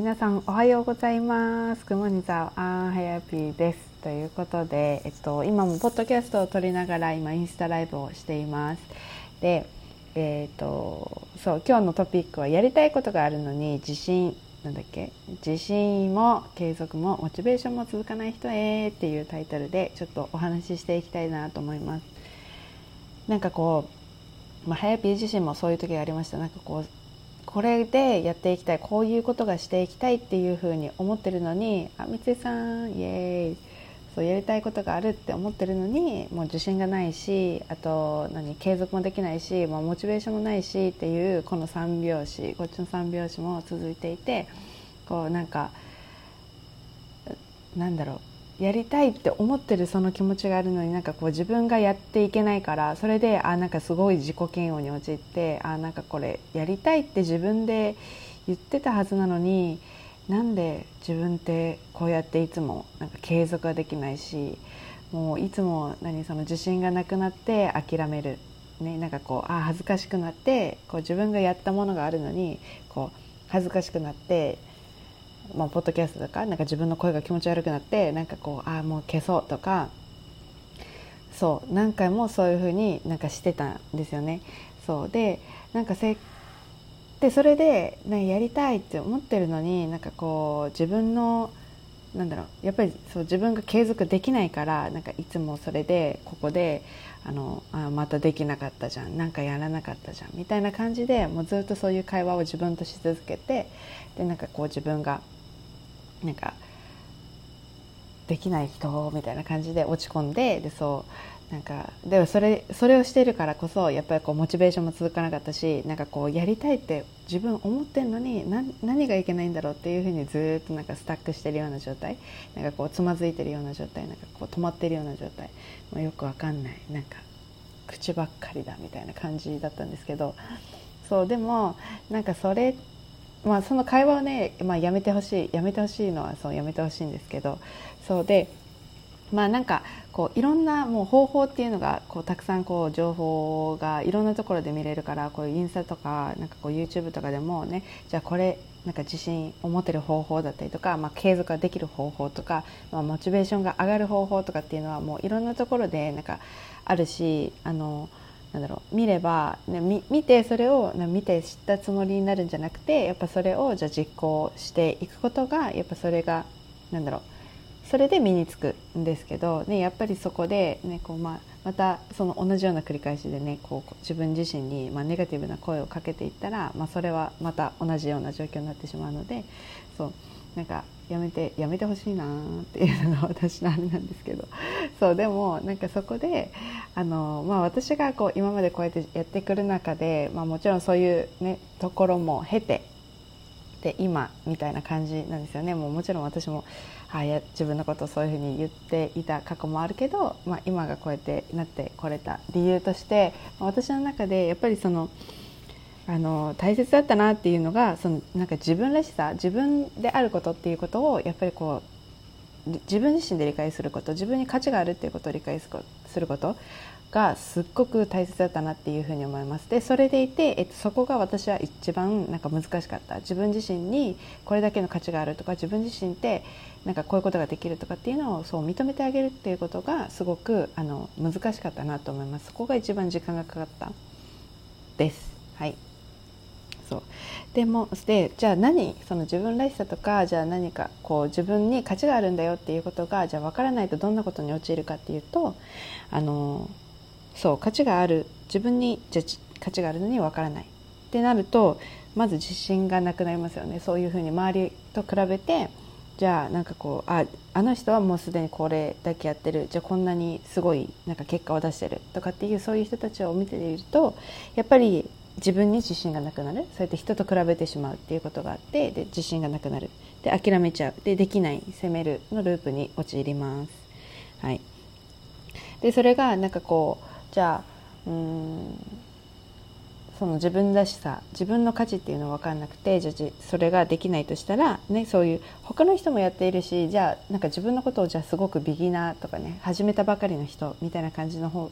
皆さんおはようございます。くもにざあんはやぴーです。ということで、えっと、今もポッドキャストを撮りながら今インスタライブをしています。で、えっと、そう今日のトピックはやりたいことがあるのに自信なんだっけ？自信も継続もモチベーションも続かない人へっていうタイトルでちょっとお話ししていきたいなと思います。なんかこう、まあ、はやぴー自身もそういう時がありました。なんかこうこれでやっていきたいこういうことがしていきたいっていうふうに思ってるのに「あ三井さんイエーイ」そうやりたいことがあるって思ってるのにもう自信がないしあと何継続もできないし、まあ、モチベーションもないしっていうこの3拍子こっちの3拍子も続いていてこうなんかなんだろう。やりたいって思ってるその気持ちがあるのになんかこう自分がやっていけないからそれであなんかすごい自己嫌悪に陥ってあなんかこれやりたいって自分で言ってたはずなのになんで自分ってこうやっていつもなんか継続ができないしもういつも何その自信がなくなって諦める、ね、なんかこうあ恥ずかしくなってこう自分がやったものがあるのにこう恥ずかしくなってまあ、ポッドキャストとかなんか自分の声が気持ち悪くなってなんかこうああもう消そうとかそう何回もそういうふうになんかしてたんですよね。そうでなんかせでそれで、ね、やりたいって思ってるのになんかこう自分のなんだろうやっぱりそう自分が継続できないからなんかいつもそれでここであのあまたできなかったじゃんなんかやらなかったじゃんみたいな感じでもうずっとそういう会話を自分とし続けてでなんかこう自分がなんかできない人みたいな感じで落ち込んででそうなんかでもそれそれをしているからこそやっぱりこうモチベーションも続かなかったしなんかこうやりたいって自分思ってんのに何がいけないんだろうっていうふうにずっとなんかスタックしてるような状態。なんかこうつまずいてるような状態。なんかこう止まってるような状態。もうよくわかんない。なんか口ばっかりだみたいな感じだったんですけど。そうでもなんかそれってまあ、その会話をね、まあ、やめてほしいやめてほしいのはそうやめてほしいんですけどそうでまあなんかこういろんなもう方法っていうのがこうたくさんこう情報がいろんなところで見れるからこういうインスタとかなんかこう YouTube とかでもねじゃあこれなんか自信を持てる方法だったりとか、まあ、継続ができる方法とか、まあ、モチベーションが上がる方法とかっていうのはもういろんなところでなんかあるしあのなんだろう見れば、ね、見見てそれを見て知ったつもりになるんじゃなくてやっぱそれをじゃ実行していくことがやっぱそれがなんだろうそれで身につくんですけど、ね、やっぱりそこで、ねこうまあ、またその同じような繰り返しでねこう自分自身に、まあ、ネガティブな声をかけていったら、まあ、それはまた同じような状況になってしまうのでそうなんかやめてやめてほしいなっていうのが私のあれなんですけど そうでもなんかそこであの、まあ、私がこう今までこうやってやってくる中で、まあ、もちろんそういう、ね、ところも経てで今みたいな感じなんですよねもうもちろん私もあや自分のことをそういうふうに言っていた過去もあるけど、まあ、今がこうやってなってこれた理由として、ま、私の中でやっぱりその。あの大切だったなっていうのがそのなんか自分らしさ自分であることっていうことをやっぱりこう自分自身で理解すること自分に価値があるっていうことを理解することがすっごく大切だったなっていうふうに思います。でそれでいて、えっと、そこが私は一番なんか難しかった。自分自身にこれだけの価値があるとか自分自身ってなんかこういうことができるとかっていうのをそう認めてあげるっていうことがすごくあの難しかったなと思います。そこが一番時間がかかった。です。はい。そう。でもでじゃあ何その自分らしさとかじゃあ何かこう自分に価値があるんだよっていうことがじゃあ分からないとどんなことに陥るかっていうとあのそう価値がある自分にじゃ価値があるのに分からない。ってなるとまず自信がなくなりますよね。そういうふうに周りと比べてじゃあなんかこうああの人はもうすでにこれだけやってる。じゃあこんなにすごいなんか結果を出してる。とかっていうそういう人たちを見ているとやっぱり自分に自信がなくなる。そうやって人と比べてしまうっていうことがあってで自信がなくなる。で諦めちゃう。でできない。責めるのループに陥ります。はい、でそれがなんかこうじゃあうんその自分らしさ自分の価値っていうのは分かんなくてじゃそれができないとしたら、ね、そういう他の人もやっているしじゃあなんか自分のことをじゃあすごくビギナーとかね始めたばかりの人みたいな感じの方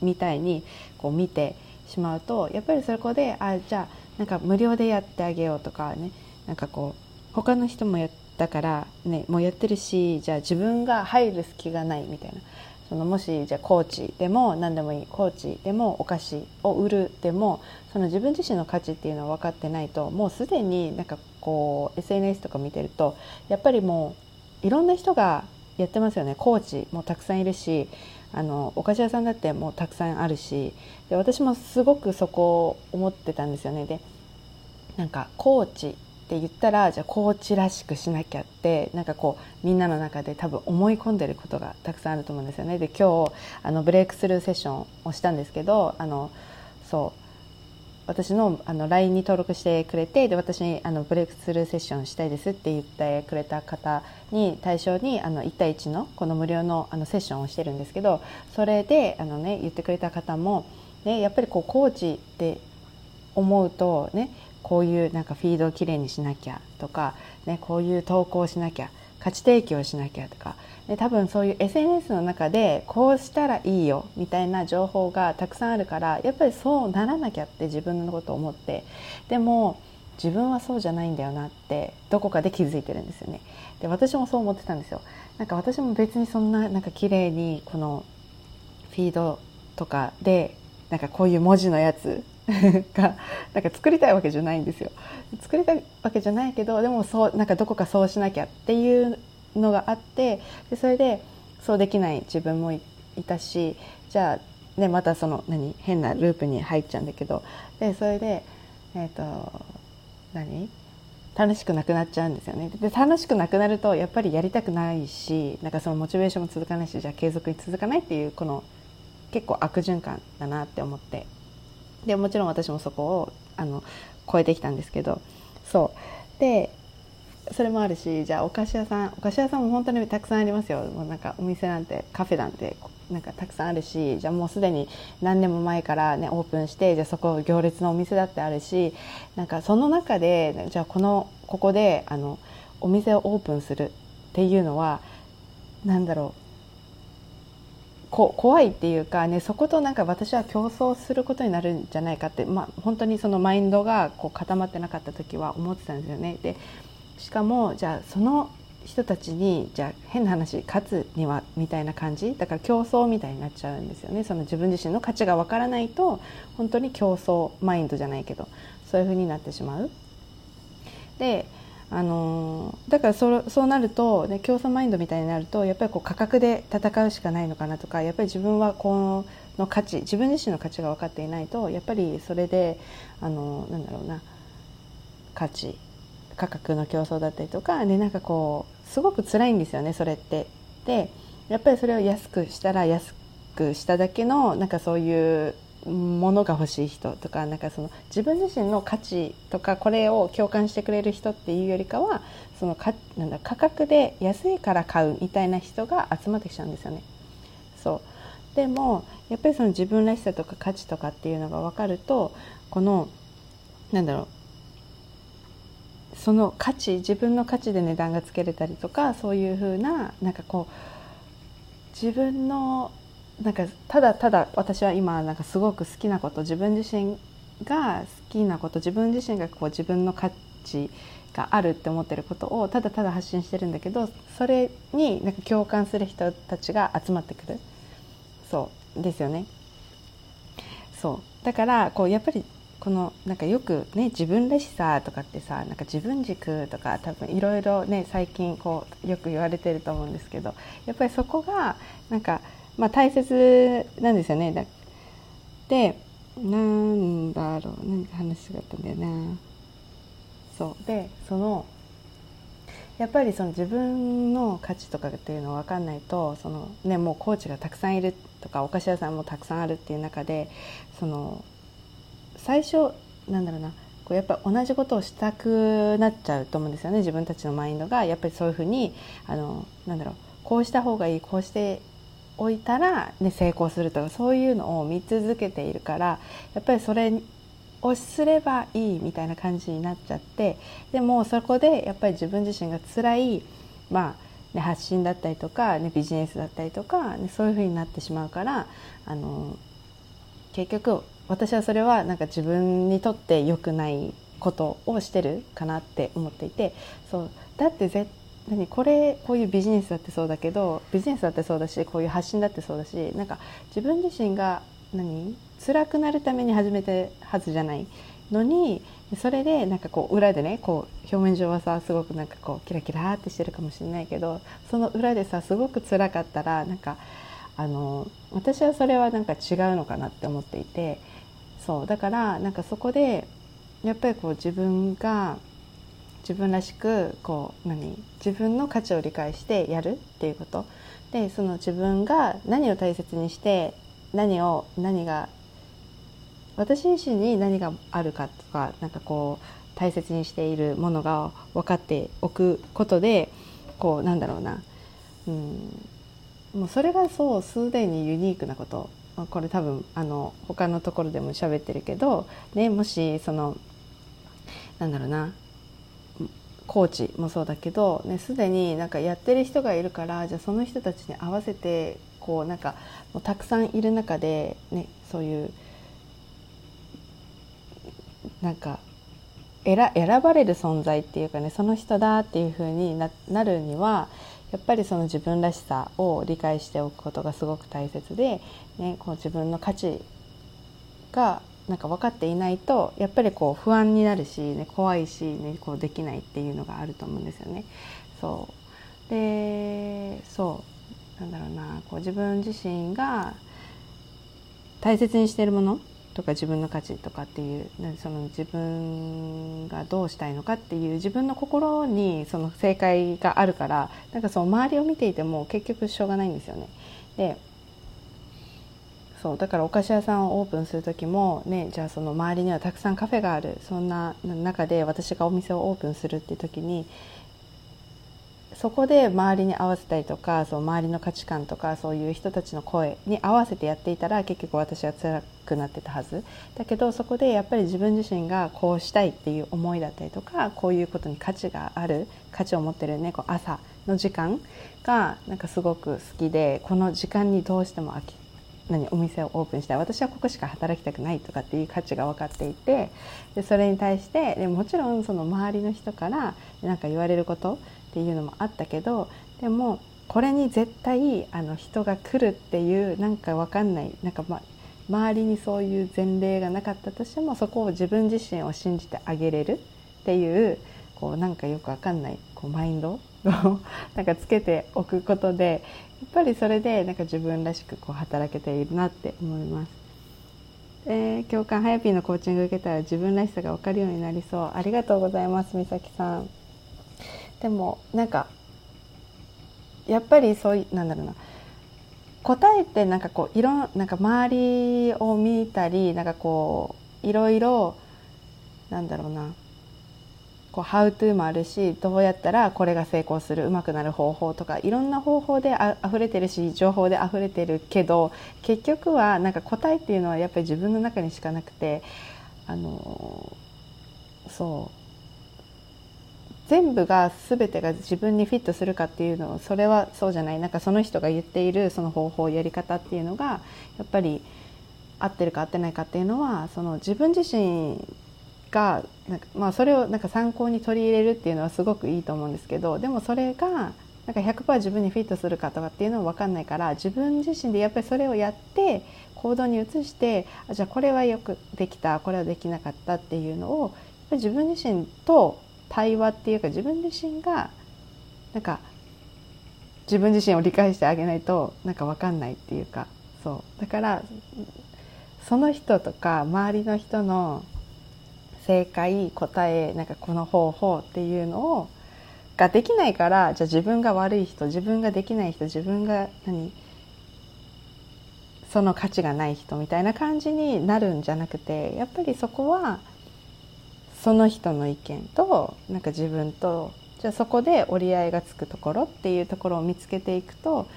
みたいにこう見てしまうとやっぱりそこであじゃあなんか無料でやってあげようとかねなんかこう他の人もやったからねもうやってるしじゃあ自分が入る隙がないみたいな。そのもしじゃあコーチでも何でもいいコーチでもお菓子を売るでもその自分自身の価値っていうのは分かってないともうすでになんかこう SNS とか見てるとやっぱりもういろんな人がやってますよね。コーチもたくさんいるしあのお菓子屋さんだってもうたくさんあるしで私もすごくそこを思ってたんですよね。でなんかコーチって言ったらじゃあコーチらしくしなきゃってなんかこうみんなの中で多分思い込んでることがたくさんあると思うんですよね。で今日あのブレイクスルーセッションをしたんですけどあのそう私のあの LINE に登録してくれてで私にあのブレイクスルーセッションしたいですって言ってくれた方に対象にあの1対1のこの無料のあのセッションをしてるんですけどそれであの、ね、言ってくれた方も、ね、やっぱりこうコーチって思うとねこういうなんかフィードをきれいにしなきゃとか、ね、こういう投稿をしなきゃ価値提供しなきゃとか。で多分そういう SNS の中でこうしたらいいよみたいな情報がたくさんあるからやっぱりそうならなきゃって自分のことを思って。でも自分はそうじゃないんだよなってどこかで気づいてるんですよね。で私もそう思ってたんですよ。なんか私も別にそんななんか綺麗にこのフィードとかでなんかこういう文字のやつ がなんか作りたいわけじゃないんですよ。作りたいわけじゃないけどでもそうなんかどこかそうしなきゃっていうのがあってでそれでそうできない自分もいたしじゃあ、ね、またその何変なループに入っちゃうんだけどでそれでえっ、ー、と何？楽しくなくなっちゃうんですよね。で楽しくなくなるとやっぱりやりたくないしなんかそのモチベーションも続かないしじゃあ継続に続かないっていうこの結構悪循環だなって思って。でもちろん私もそこをあの超えてきたんですけどそう。でそれもあるしじゃあお菓子屋さんお菓子屋さんも本当にたくさんありますよ。もうなんかお店なんてカフェなんてなんかたくさんあるしじゃあもうすでに何年も前からねオープンしてじゃあそこ行列のお店だってあるしなんかその中でじゃあこのここであのお店をオープンするっていうのは何だろうこ怖いっていうかねそことなんか私は競争することになるんじゃないかって、まあ、本当にそのマインドがこう固まってなかった時は思ってたんですよね。でしかもじゃあその人たちにじゃあ変な話勝つにはみたいな感じ？だから競争みたいになっちゃうんですよねその自分自身の価値がわからないと本当に競争マインドじゃないけどそういうふうになってしまう。であのだからそそうなると、ね、競争マインドみたいになるとやっぱりこう価格で戦うしかないのかなとかやっぱり自分はこの価値自分自身の価値が分かっていないとやっぱりそれであのなんだろうな価値価格の競争だったりとかでなんかこうすごく辛いんですよねそれって。でやっぱりそれを安くしたら安くしただけのなんかそういうものが欲しい人とかなんかその自分自身の価値とかこれを共感してくれる人っていうよりかはそのかなんだ価格で安いから買うみたいな人が集まってきちゃうんですよね。そうでもやっぱりその自分らしさとか価値とかっていうのが分かるとこのなんだろうその価値自分の価値で値段がつけれたりとかそういうふうななんかこう自分のなんかただただ私は今なんかすごく好きなこと自分自身が好きなこと自分自身がこう自分の価値があるって思ってることをただただ発信してるんだけどそれになんか共感する人たちが集まってくる。そうですよね。そう。だからこうやっぱりこのなんかよくね自分らしさとかってさなんか自分軸とか多分いろいろね最近こうよく言われてると思うんですけどやっぱりそこがなんかまあ、大切なんですよね。でなんだろう。何か話があったんだよな。そう。でそのやっぱりその自分の価値とかっていうの分かんないとその、ね、もうコーチがたくさんいるとかお菓子屋さんもたくさんあるっていう中でその最初なんだろうな。こうやっぱ同じことをしたくなっちゃうと思うんですよね。自分たちのマインドが。やっぱりそういうふうにあのなんだろう。こうした方がいいこうしておいたら、ね、成功するとかそういうのを見続けているからやっぱりそれをすればいいみたいな感じになっちゃってでもそこでやっぱり自分自身が辛いまあね、発信だったりとか、ね、ビジネスだったりとか、ね、そういうふうになってしまうからあの結局私はそれはなんか自分にとって良くないことをしてるかなって思っていてそうだって絶何これこういうビジネスだってそうだけどビジネスだってそうだしこういう発信だってそうだしなんか自分自身が何辛くなるために始めてはずじゃない。のにそれでなんかこう裏でねこう表面上はさすごくなんかこうキラキラってしてるかもしれないけどその裏でさすごく辛かったらなんかあの私はそれはなんか違うのかなって思っていて。そうだからなんかそこでやっぱりこう自分が自分らしくこう何？自分の価値を理解してやるっていうこと。でその自分が何を大切にして何を何が私自身に何があるかとかなんかこう大切にしているものが分かっておくことでこうなんだろうな、うん、もうそれがそうすでにユニークなこと。これ多分あの他のところでも喋ってるけど、ね、もしそのなんだろうな。コーチもそうだけど、ね、すでになんかやってる人がいるからじゃあその人たちに合わせてこうなんかもうたくさんいる中で、ね、そういうなんか選ばれる存在っていうかねその人だっていう風になるにはやっぱりその自分らしさを理解しておくことがすごく大切で、ね、こう自分の価値がなんか分かっていないとやっぱりこう不安になるし、ね、怖いし、ね、こうできないっていうのがあると思うんですよね。そうでそうなんだろうなこう自分自身が大切にしているものとか自分の価値とかっていうその自分がどうしたいのかっていう自分の心にその正解があるからなんかその周りを見ていても結局しょうがないんですよね。でそうだからお菓子屋さんをオープンする時もねじゃあその周りにはたくさんカフェがある。そんな中で私がお店をオープンするって時にそこで周りに合わせたりとかそう周りの価値観とかそういう人たちの声に合わせてやっていたら結局私は辛くなってたはず。だけどそこでやっぱり自分自身がこうしたいっていう思いだったりとかこういうことに価値がある価値を持ってるねこう朝の時間がなんかすごく好きでこの時間にどうしても飽き何お店をオープンしたい。私はここしか働きたくないとかっていう価値が分かっていてでそれに対してでもちろんその周りの人から何か言われることっていうのもあったけどでもこれに絶対あの人が来るっていうなんか分かんないなんか、ま、周りにそういう前例がなかったとしてもそこを自分自身を信じてあげれるっていうこうなんかよく分かんないこうマインドを なんかつけておくことでやっぱりそれでなんか自分らしくこう働けているなって思います。えー、共感ハヤピーのコーチング受けたら自分らしさが分かるようになりそう。ありがとうございます美咲さん。でもなんかやっぱりそういうなんだろうな。答えってなんかこういろなんか周りを見たりなんかこういろいろなんだろうな。こうハウトゥーもあるしどうやったらこれが成功するうまくなる方法とかいろんな方法であ溢れてるし情報で溢れてるけど結局はなんか答えっていうのはやっぱり自分の中にしかなくてあのそう。全部が全てが自分にフィットするかっていうのそれはそうじゃない。なんかその人が言っているその方法やり方っていうのがやっぱり合ってるか合ってないかっていうのはその自分自身がなんか、まあ、それをなんか参考に取り入れるっていうのはすごくいいと思うんですけどでもそれがなんか100%自分にフィットするかとかっていうのは分かんないから自分自身でやっぱりそれをやって行動に移してあじゃあこれはよくできたこれはできなかったっていうのをやっぱり自分自身と対話っていうか自分自身がなんか自分自身を理解してあげないとなんか分かんないっていうかそう。だからその人とか周りの人の正解答えなんかこの方法っていうのをができないからじゃあ自分が悪い人自分ができない人自分が何？その価値がない人みたいな感じになるんじゃなくてやっぱりそこはその人の意見となんか自分とじゃあそこで折り合いがつくところっていうところを見つけていくと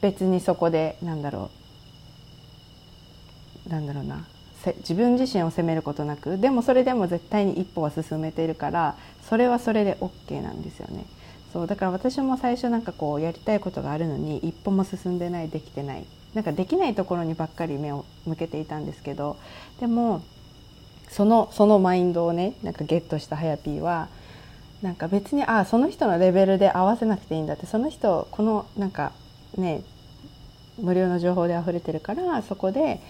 別にそこでなんだろうなんだろうな自分自身を責めることなくでもそれでも絶対に一歩は進めているからそれはそれで OK なんですよね。そうだから私も最初なんかこうやりたいことがあるのに一歩も進んでないできてないなんかできないところにばっかり目を向けていたんですけどでもそのそのマインドをねなんかゲットしたはやぴーはなんか別にああその人のレベルで合わせなくていいんだってその人このなんかね無料の情報で溢れてるからそこで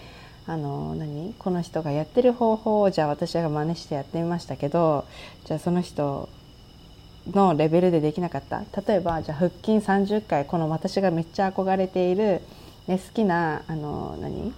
あの何？この人がやってる方法をじゃあ私が真似してやってみましたけどじゃあその人のレベルでできなかった？例えばじゃあ腹筋30回この私がめっちゃ憧れている、ね、好きなあの何？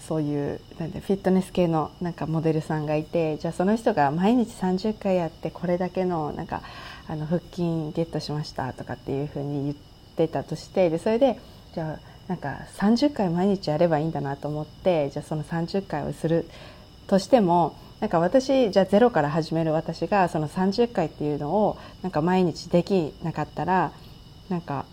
そういうなんでフィットネス系のなんかモデルさんがいてじゃあその人が毎日30回やってこれだけのなんかあの腹筋ゲットしましたとかっていうふうに言ってたとしてでそれでじゃあなんか30回毎日やればいいんだなと思ってじゃあその30回をするとしてもなんか私じゃあゼロから始める私がその30回っていうのをなんか毎日できなかったらなんか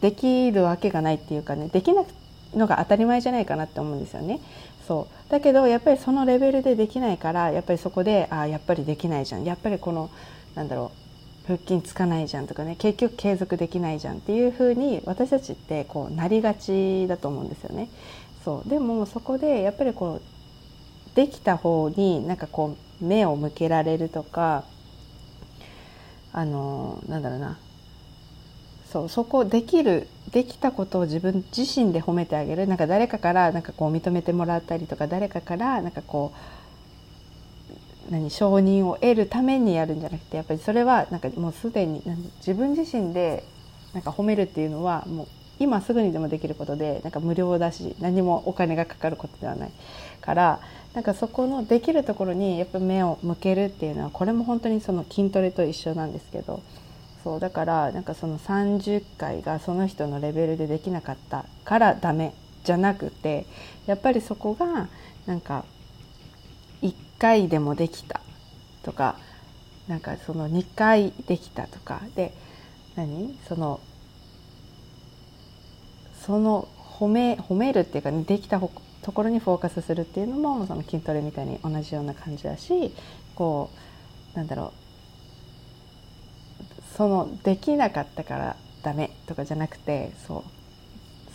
できるわけがないっていうかねできなくのが当たり前じゃないかなって思うんですよね。そうだけどやっぱりそのレベルでできないからやっぱりそこであやっぱりできないじゃんやっぱりこのなんだろう腹筋つかないじゃんとかね結局継続できないじゃんっていうふうに私たちってこうなりがちだと思うんですよね。そう。でもそこでやっぱりこうできた方になんかこう目を向けられるとかあのなんだろうな。そうそこできるできたことを自分自身で褒めてあげる。なんか誰かからなんかこう認めてもらったりとか誰かからなんかこう何承認を得るためにやるんじゃなくてやっぱりそれはなんかもうすでに自分自身でなんか褒めるっていうのはもう今すぐにでもできることでなんか無料だし何もお金がかかることではないからなんかそこのできるところにやっぱ目を向けるっていうのはこれも本当にその筋トレと一緒なんですけどそうだからなんかその30回がその人のレベルでできなかったからダメじゃなくてやっぱりそこがなんか回でもできたとかなんかその2回できたとかで何？そのその褒め褒めるっていうか、ね、できたところにフォーカスするっていうのもその筋トレみたいに同じような感じだしこうなんだろうそのできなかったからダメとかじゃなくてそう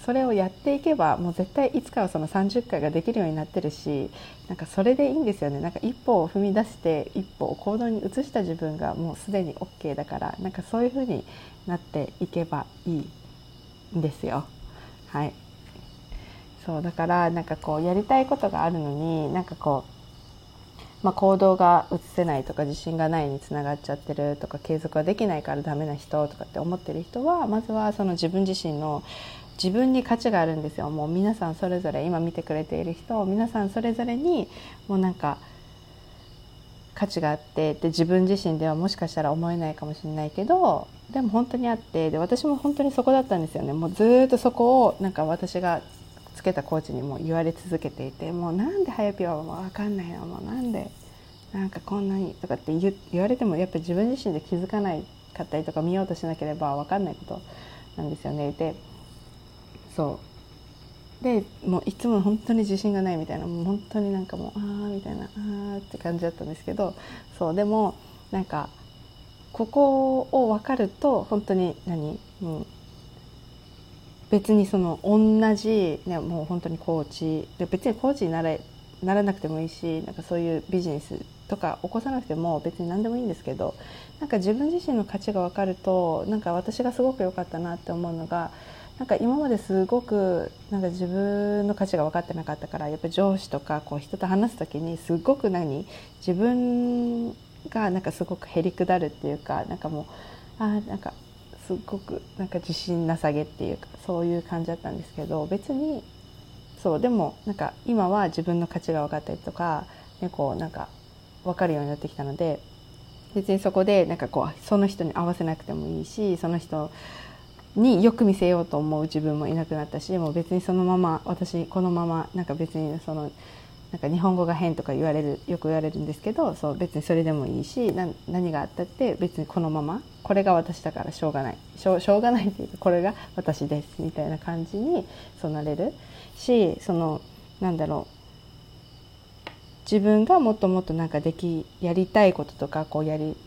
それをやっていけばもう絶対いつかはその30回ができるようになってるしなんかそれでいいんですよねなんか一歩を踏み出して一歩を行動に移した自分がもうすでに OK だからなんかそういう風になっていけばいいんですよ。はいそうだからなんかこうやりたいことがあるのになんかこうまあ、行動が移せないとか自信がないにつながっちゃってるとか継続ができないからダメな人とかって思ってる人はまずはその自分自身の自分に価値があるんですよ。もう皆さんそれぞれ今見てくれている人皆さんそれぞれにもうなんか価値があってで自分自身ではもしかしたら思えないかもしれないけどでも本当にあってで私も本当にそこだったんですよね。もうずっとそこをなんか私がつけたコーチにも言われ続けていてもうなんで早ピは分かんないの。もうなんでなんかこんなにとかって言われてもやっぱり自分自身で気づかないかったりとか見ようとしなければ分かんないことなんですよね。でそう。でもういつも本当に自信がないみたいなもう本当になんかもうああみたいなああって感じだったんですけどそうでもなんかここを分かると本当に何、うん、別にその同じ、ね、もう本当にコーチで別にコーチになれならなくてもいいしなんかそういうビジネスとか起こさなくても別に何でもいいんですけどなんか自分自身の価値が分かるとなんか私がすごく良かったなって思うのがなんか今まですごくなんか自分の価値が分かってなかったからやっぱり上司とかこう人と話す時にすごく何自分がなんかすごくへりくだるっていうかなんかもうあなんかすごくなんか自信なさげっていうかそういう感じだったんですけど別にそうでもなんか今は自分の価値が分かったりとか、ね、こうなんか分かるようになってきたので別にそこでなんかこうその人に合わせなくてもいいしその人によく見せようと思う自分もいなくなったしもう別にそのまま私このままなんか別にそのなんか日本語が変とか言われるよく言われるんですけどそう別にそれでもいいし何があったって別にこのままこれが私だからしょうがない。しょうがないっていうかこれが私ですみたいな感じにそうなれるしそのなんだろう。自分がもっともっとなんかできやりたいこととかこうやり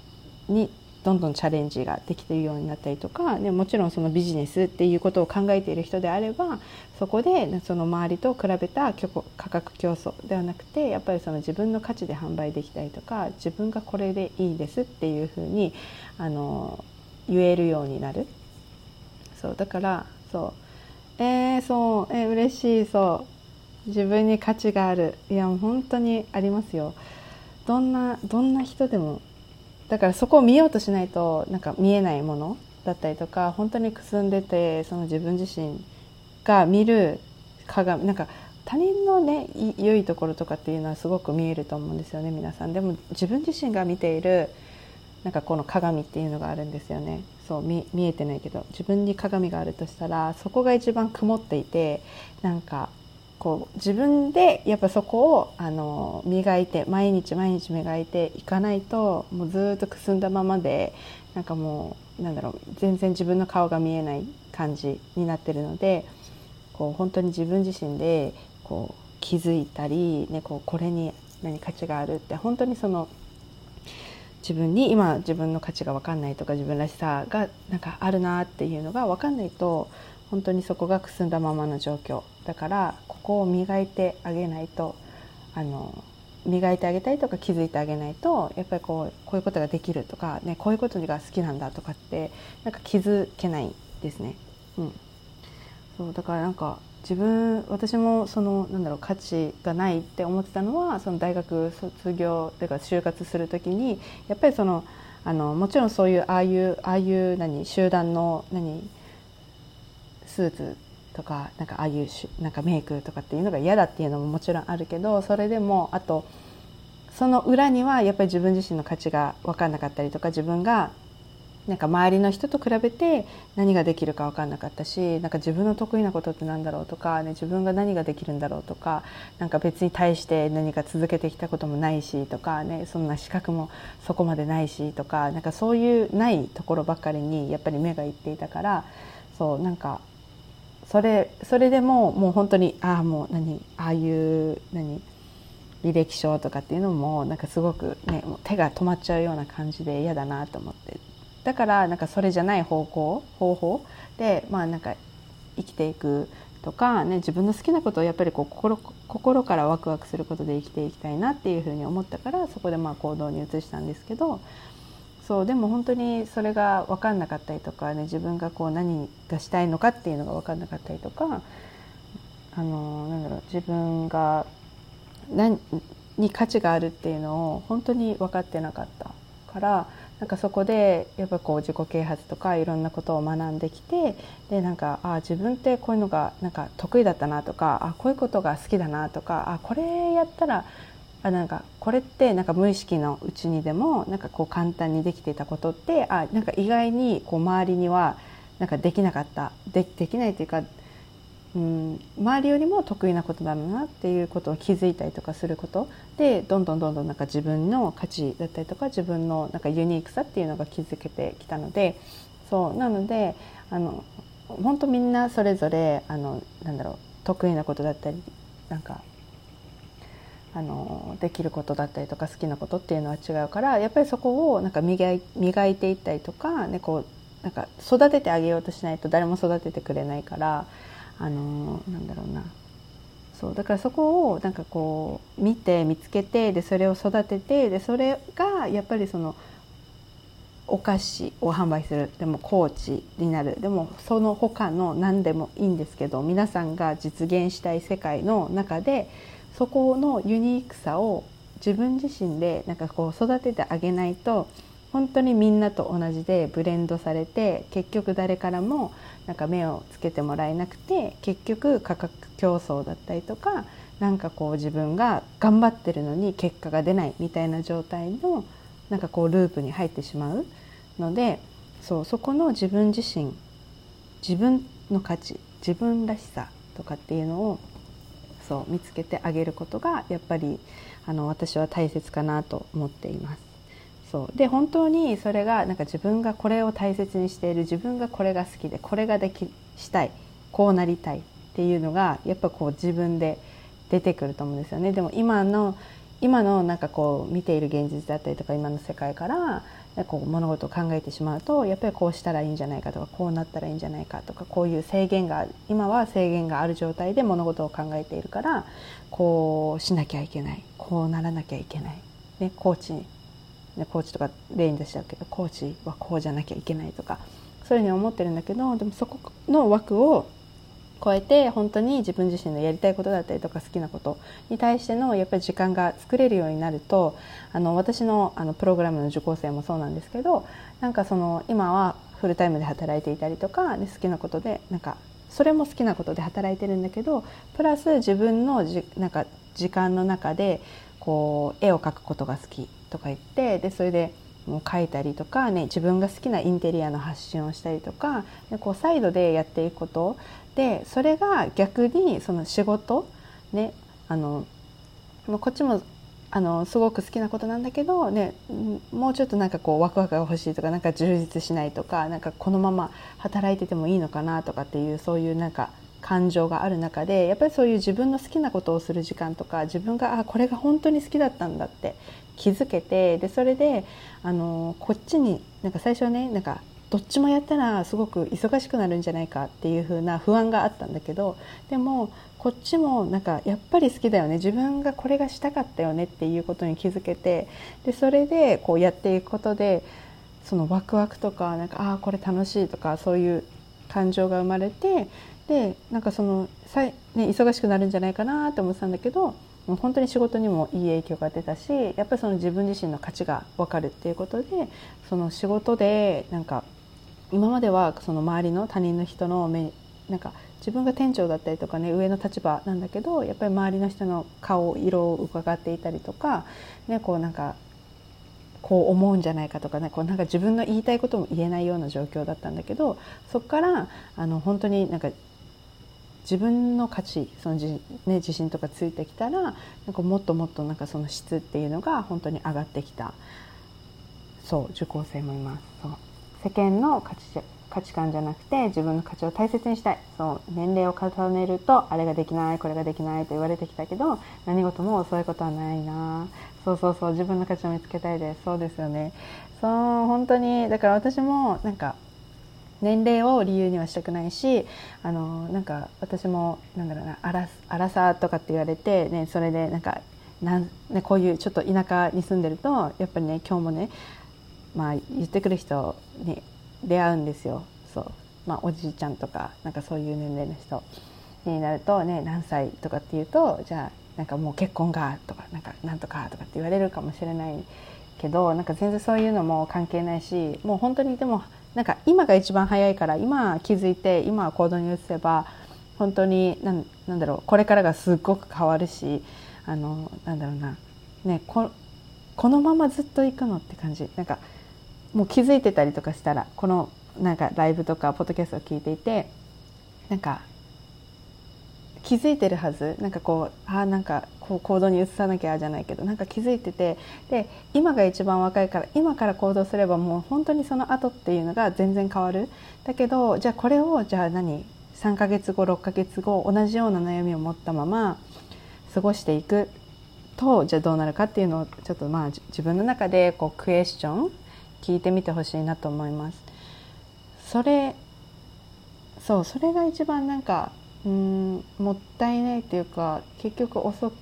にどんどんチャレンジができているようになったりとかでもちろんそのビジネスっていうことを考えている人であればそこでその周りと比べた価格競争ではなくてやっぱりその自分の価値で販売できたりとか自分がこれでいいですっていうふうにあの言えるようになる。そうだからそう。えー、そう。えー、嬉しい。そう。自分に価値がある。いや本当にありますよ。どんなどんな人でもだからそこを見ようとしないとなんか見えないものだったりとか本当にくすんでてその自分自身が見る鏡なんか他人のね良いところとかっていうのはすごく見えると思うんですよね皆さん。でも自分自身が見ているなんかこの鏡っていうのがあるんですよね。そう見えてないけど自分に鏡があるとしたらそこが一番曇っていてなんかこう自分でやっぱそこをあの磨いて毎日毎日磨いていかないともうずっとくすんだままでなんかもうなんだろう全然自分の顔が見えない感じになってるのでこう本当に自分自身でこう気づいたり、ね、こうこれに何価値があるって本当にその自分に今自分の価値が分かんないとか自分らしさがなんかあるなっていうのが分かんないと本当にそこがくすんだままの状況だからここを磨いてあげないとあの磨いてあげたいとか気づいてあげないとやっぱりこうこういうことができるとか、ね、こういうことが好きなんだとかってなんか気づけないですね。うん、そうだからなんか自分私もそのなんだろう価値がないって思ってたのはその大学卒業というか就活する時にやっぱりそのあのもちろんそういうああいうああいう何集団の何スーツとかなんかああいうなんかメイクとかっていうのが嫌だっていうのももちろんあるけどそれでもあとその裏にはやっぱり自分自身の価値が分かんなかったりとか自分がなんか周りの人と比べて何ができるか分かんなかったしなんか自分の得意なことって何だろうとか、ね、自分が何ができるんだろうとかなんか別に対して何か続けてきたこともないしとか、ね、そんな資格もそこまでないしとかなんかそういうないところばっかりにやっぱり目がいっていたからそうなんかそれそれでももう本当にああもう何ああいう何履歴書とかっていうのもなんかすごくね手が止まっちゃうような感じで嫌だなと思って。だからなんかそれじゃない方向方法でまあなんか生きていくとか、ね、自分の好きなことをやっぱりこう心心からワクワクすることで生きていきたいなっていうふうに思ったからそこでまあ行動に移したんですけどそうでも本当にそれが分かんなかったりとかね自分がこう何がしたいのかっていうのが分かんなかったりとかあのなんだろう自分が何に価値があるっていうのを本当に分かってなかった。からなんかそこでやっぱこう自己啓発とかいろんなことを学んできてでなんかあ自分ってこういうのがなんか得意だったなとかあこういうことが好きだなとかあこれやったらあなんかこれってなんか無意識のうちにでもなんかこう簡単にできていたことってあなんか意外にこう周りにはなんかできなかった。でできないというか、うん、周りよりも得意なことだなっていうことを気づいたりとかすること。でどんどんどんどんなんか自分の価値だったりとか自分のなんかユニークさっていうのが気づけてきたので。そうなのであの本当みんなそれぞれあのなんだろう得意なことだったりなんかあのできることだったりとか好きなことっていうのは違うからやっぱりそこをなんか磨い磨いていったりとか,、ね、こうなんか育ててあげようとしないと誰も育ててくれないからあのなんだろうな。そうだからそこをなんかこう見て見つけてでそれを育ててでそれがやっぱりそのお菓子を販売する。でもコーチになる。でもその他の何でもいいんですけど皆さんが実現したい世界の中でそこのユニークさを自分自身でなんかこう育ててあげないと本当にみんなと同じでブレンドされて結局誰からもなんか目をつけてもらえなくて結局価格競争だったりとかなんかこう自分が頑張ってるのに結果が出ないみたいな状態のなんかこうループに入ってしまうのでそうそこの自分自身自分の価値自分らしさとかっていうのをそう見つけてあげることがやっぱりあの私は大切かなと思っています。そうで本当にそれがなんか自分がこれを大切にしている自分がこれが好きでこれができしたいこうなりたいっていうのがやっぱこう自分で出てくると思うんですよね。でも今の今のなんかこう見ている現実だったりとか今の世界からこう物事を考えてしまうとやっぱりこうしたらいいんじゃないかとかこうなったらいいんじゃないかとかこういう制限が今は制限がある状態で物事を考えているからこうしなきゃいけないこうならなきゃいけない、ね、コーチね、コーチとか例に出しちゃうけどコーチはこうじゃなきゃいけないとかそういうふうに思ってるんだけどでもそこの枠を超えて本当に自分自身のやりたいことだったりとか好きなことに対してのやっぱり時間が作れるようになるとあの私のあのプログラムの受講生もそうなんですけどなんかその今はフルタイムで働いていたりとか、ね、好きなことでなんかそれも好きなことで働いてるんだけどプラス自分のじなんか時間の中でこう絵を描くことが好きとか言ってでそれでもう描いたりとか、ね、自分が好きなインテリアの発信をしたりとかでこうサイドでやっていくことでそれが逆にその仕事ねあのこっちもあのすごく好きなことなんだけど、ね、もうちょっとなんかこうワクワクが欲しいとかなんか充実しないとかなんかこのまま働いててもいいのかなとかっていうそういうなんか感情がある中でやっぱりそういう自分の好きなことをする時間とか自分があこれが本当に好きだったんだって気づけてでそれであのこっちになんか最初はねなんかどっちもやったらすごく忙しくなるんじゃないかっていう風な不安があったんだけどでもこっちもなんかやっぱり好きだよね。自分がこれがしたかったよねっていうことに気づけてでそれでこうやっていくことでそのワクワクとかなんかああこれ楽しいとかそういう感情が生まれてでなんかそのさ、ね、忙しくなるんじゃないかなって思ってたんだけどもう本当に仕事にもいい影響が出たしやっぱりその自分自身の価値が分かるっていうことでその仕事でなんか今まではその周りの他人の人の目なんか自分が店長だったりとかね上の立場なんだけどやっぱり周りの人の顔色を伺っていたりとか、ね、こうなんかこう思うんじゃないかとかねこうなんか自分の言いたいことも言えないような状況だったんだけどそこからあの本当になんか自分の価値そのじ、ね、自信とかついてきたらなんかもっともっとなんかその質っていうのが本当に上がってきたそう受講生もいます。そう世間の価値価値観じゃなくて自分の価値を大切にしたい。そう年齢を重ねるとあれができないこれができないと言われてきたけど何事もそういうことはないな。そうそうそう自分の価値を見つけたいです。そうですよね。そう本当にだから私もなんか年齢を理由にはしたくないしあのなんか私もなんだろうなアラサーとかって言われて、ね、それでなんかなん、ね、こういうちょっと田舎に住んでるとやっぱりね今日もねまあ、言ってくる人に出会うんですよ。そう、まあ、おじいちゃんとかなんかそういう年齢の人になるとね何歳とかって言うとじゃあなんかもう結婚がとかなんかなんとかとかって言われるかもしれないけどなんか全然そういうのも関係ないしもう本当にでもなんか今が一番早いから今気づいて今行動に移せば本当になんなんだろうこれからがすごく変わるしあのなんだろうなねここのままずっと行くのって感じ。なんかもう気づいてたりとかしたらこのなんかライブとかポッドキャストを聞いていてなんか気づいてるはず。なんかこうあなんかこう行動に移さなきゃじゃないけどなんか気づいててで今が一番若いから今から行動すればもう本当にその後っていうのが全然変わる。だけどじゃあこれをじゃあ何？3ヶ月後6ヶ月後同じような悩みを持ったまま過ごしていくとじゃあどうなるかっていうのをちょっとまあ自分の中でこうクエスチョン聞いてみてほしいなと思います。それそうそれが一番なんかうんもったいないっていうか結局遅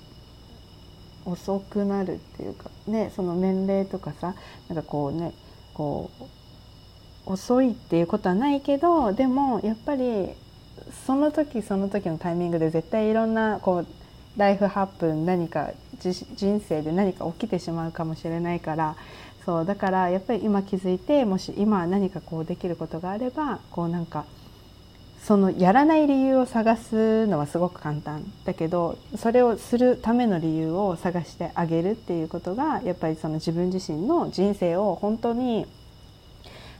遅くなるっていうかねその年齢とかさなんかこうねこう遅いっていうことはないけどでもやっぱりその時その時のタイミングで絶対いろんなこうライフハップン何か人生で何か起きてしまうかもしれないからそうだからやっぱり今気づいてもし今何かこうできることがあればこうなんかそのやらない理由を探すのはすごく簡単。だけどそれをするための理由を探してあげるっていうことがやっぱりその自分自身の人生を本当に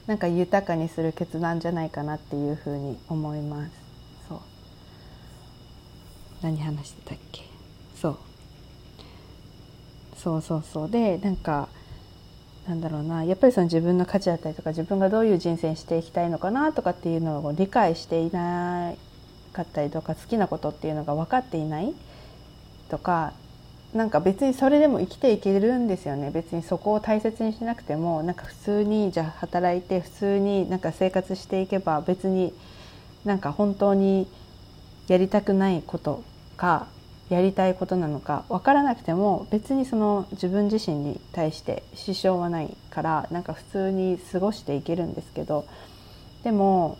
なんか豊かにする決断じゃないかなっていうふうに思います。そう。何話してたっけ？そう。そうそうそう。でなんかなんだろうなやっぱりその自分の価値だったりとか自分がどういう人生にしていきたいのかなとかっていうのを理解していなかったりとか好きなことっていうのが分かっていない。とかなんか別にそれでも生きていけるんですよね。別にそこを大切にしなくてもなんか普通にじゃあ働いて普通になんか生活していけば別になんか本当にやりたくないことかやりたいことなのか分からなくても別にその自分自身に対して支障はないからなんか普通に過ごしていけるんですけどでも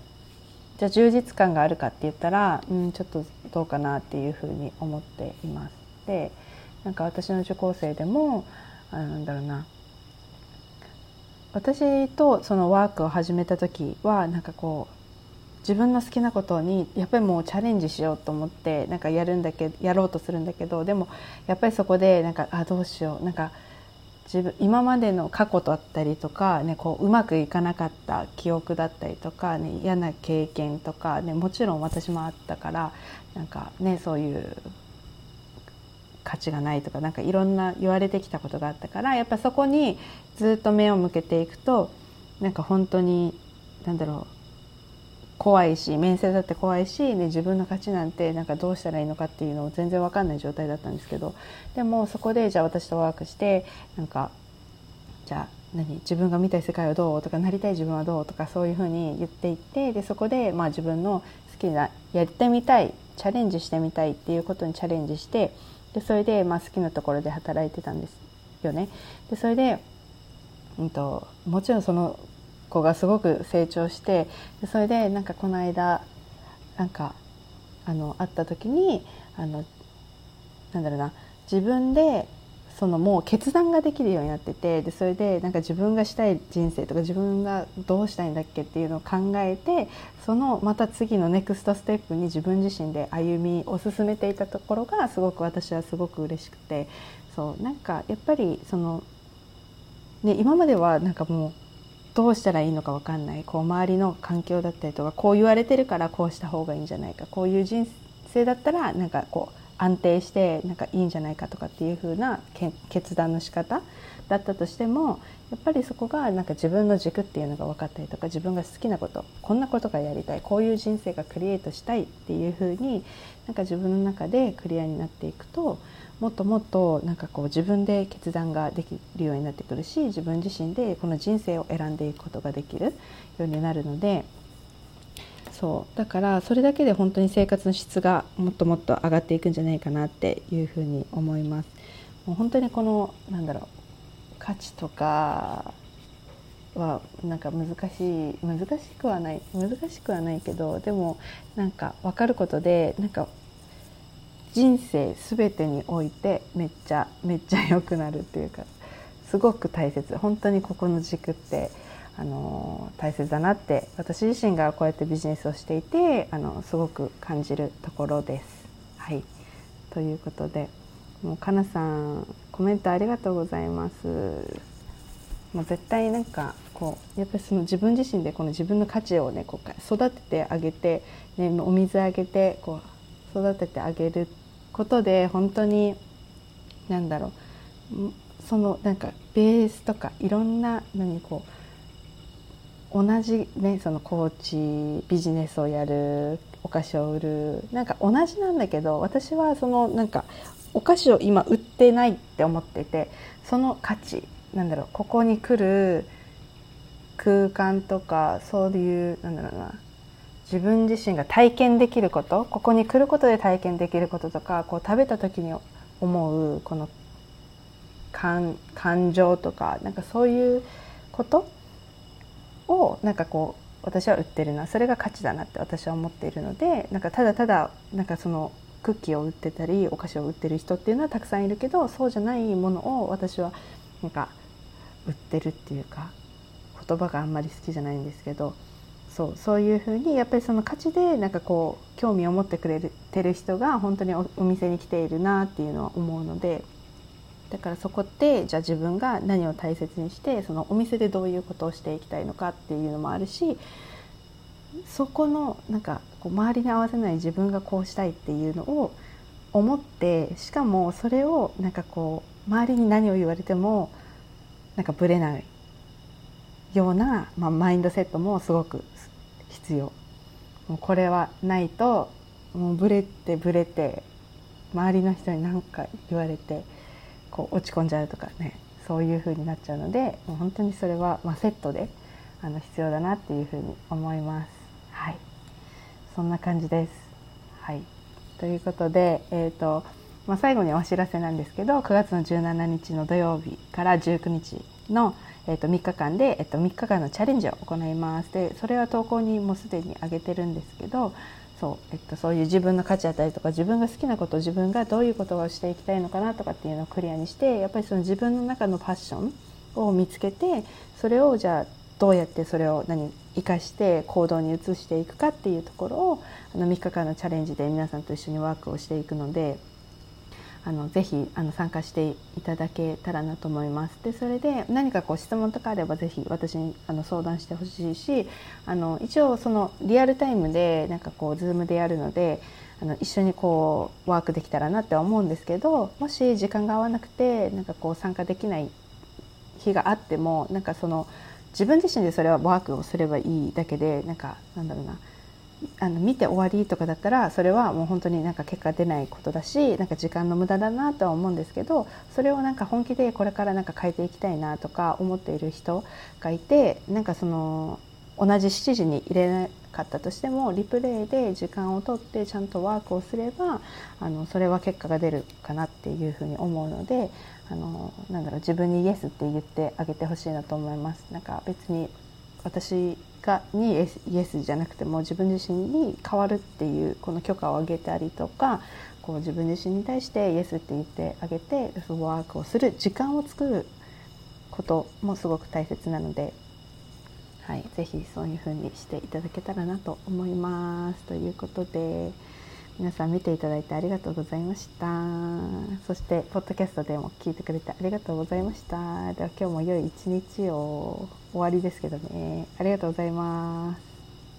じゃあ充実感があるかって言ったら、うん、ちょっとどうかなっていうふうに思っています。でなんか私の受講生でもあなんだろうな私とそのワークを始めた時はなんかこう自分の好きなことにやっぱりもうチャレンジしようと思ってなんかやるんだけやろうとするんだけどでもやっぱりそこでなんかあどうしようなんか自分今までの過去だったりとか、ね、こううまくいかなかった記憶だったりとか、ね、嫌な経験とか、ね、もちろん私もあったからなんか、ね、そういう価値がないとかなんかいろんな言われてきたことがあったからやっぱそこにずっと目を向けていくとなんか本当に何だろう怖いし面接だって怖いし、ね、自分の価値なんてなんかどうしたらいいのかっていうのを全然分かんない状態だったんですけどでもそこでじゃあ私とワークしてなんかじゃあ何自分が見たい世界はどうとかなりたい自分はどうとかそういうふうに言っていってでそこでまあ自分の好きなやってみたいチャレンジしてみたいっていうことにチャレンジしてでそれでまあ好きなところで働いてたんですよね。でそれで、うんともちろんその子がすごく成長してそれでなんかこの間なんかあの会った時にあのなんだろうな自分でそのもう決断ができるようになっててでそれでなんか自分がしたい人生とか自分がどうしたいんだっけっていうのを考えてそのまた次のネクストステップに自分自身で歩みを進めていたところがすごく私はすごく嬉しくてそうなんかやっぱりその、ね、今まではなんかもうどうしたらいいのか分かんないこう周りの環境だったりとかこう言われてるからこうした方がいいんじゃないかこういう人生だったらなんかこう安定してなんかいいんじゃないかとかっていう風な決断の仕方だったとしてもやっぱりそこがなんか自分の軸っていうのが分かったりとか自分が好きなことこんなことがやりたいこういう人生がクリエイトしたいっていう風になんか自分の中でクリアになっていくともっともっとなんかこう自分で決断ができるようになってくるし自分自身でこの人生を選んでいくことができるようになるのでそうだからそれだけで本当に生活の質がもっともっと上がっていくんじゃないかなっていうふうに思います。もう本当にこのなんだろう価値とかはなんか難しい難しくはない難しくはないけどでもなんか分かることでなんか人生全てにおいてめっちゃめっちゃ良くなるっていうかすごく大切本当にここの軸ってあの大切だなって私自身がこうやってビジネスをしていてあのすごく感じるところです。はいということでもうかなさんコメントありがとうございます。もう絶対なんかこうやっぱりその自分自身でこの自分の価値をねこう育ててあげて、ね、お水あげてこう育ててあげることで本当に何だろう。そのなんかベースとかいろんな何こう同じねそのコーチビジネスをやるお菓子を売るなんか同じなんだけど私はそのなんかお菓子を今売ってないって思っててその価値なんだろう。ここに来る空間とかそういうなんだろうな。自分自身が体験できることここに来ることで体験できることとかこう食べた時に思うこの感感情とかなんかそういうことをなんかこう私は売ってるなそれが価値だなって私は思っているのでなんかただただなんかそのクッキーを売ってたりお菓子を売ってる人っていうのはたくさんいるけどそうじゃないものを私はなんか売ってるっていうか言葉があんまり好きじゃないんですけどそうそういうふうにやっぱりその価値でなんかこう興味を持ってくれてる人が本当にお店に来ているなっていうのは思うのでだからそこってじゃあ自分が何を大切にしてそのお店でどういうことをしていきたいのかっていうのもあるしそこのなんかこう周りに合わせない自分がこうしたいっていうのを思ってしかもそれをなんかこう周りに何を言われてもなんかぶれない。ような、まあ、マインドセットもすごく必要もうこれはないともうブレてブレて周りの人に何か言われてこう落ち込んじゃうとかねそういう風になっちゃうのでもう本当にそれは、まあ、セットであの必要だなっていう風に思います。はいそんな感じです。はい、ということで、えーとまあ、最後にお知らせなんですけど9月の17日の土曜日から19日の、えー、と3日間で、えー、と3日間のチャレンジを行います。でそれは投稿にもうすでに上げてるんですけどそう,、えっと、そういう自分の価値だったりとか自分が好きなこと自分がどういうことをしていきたいのかなとかっていうのをクリアにしてやっぱりその自分の中のパッションを見つけてそれをじゃあどうやってそれを何生かして行動に移していくかっていうところをあの3日間のチャレンジで皆さんと一緒にワークをしていくのであのぜひあの参加していただけたらなと思います。でそれで何かこう質問とかあればぜひ私にあの相談してほしいしあの一応そのリアルタイムでなんかこう Zoom でやるのであの一緒にこうワークできたらなって思うんですけどもし時間が合わなくてなんかこう参加できない日があってもなんかその自分自身でそれはワークをすればいいだけでなんかなんだろうなあの見て終わりとかだったらそれはもう本当になんか結果出ないことだしなんか時間の無駄だなとは思うんですけどそれをなんか本気でこれからなんか変えていきたいなとか思っている人がいてなんかその同じ7時に入れなかったとしてもリプレイで時間をとってちゃんとワークをすればあのそれは結果が出るかなっていうふうに思うのであのなんだろう自分にイエスって言ってあげてほしいなと思います。なんか別に私がにイエスじゃなくても自分自身に変わるっていうこの許可をあげたりとかこう自分自身に対してイエスって言ってあげてそのワークをする時間を作ることもすごく大切なので、はい、ぜひそういうふうにしていただけたらなと思います。ということで。皆さん見ていただいてありがとうございました。そしてポッドキャストでも聞いてくれてありがとうございました。では今日も良い一日を終わりですけどね。ありがとうございます。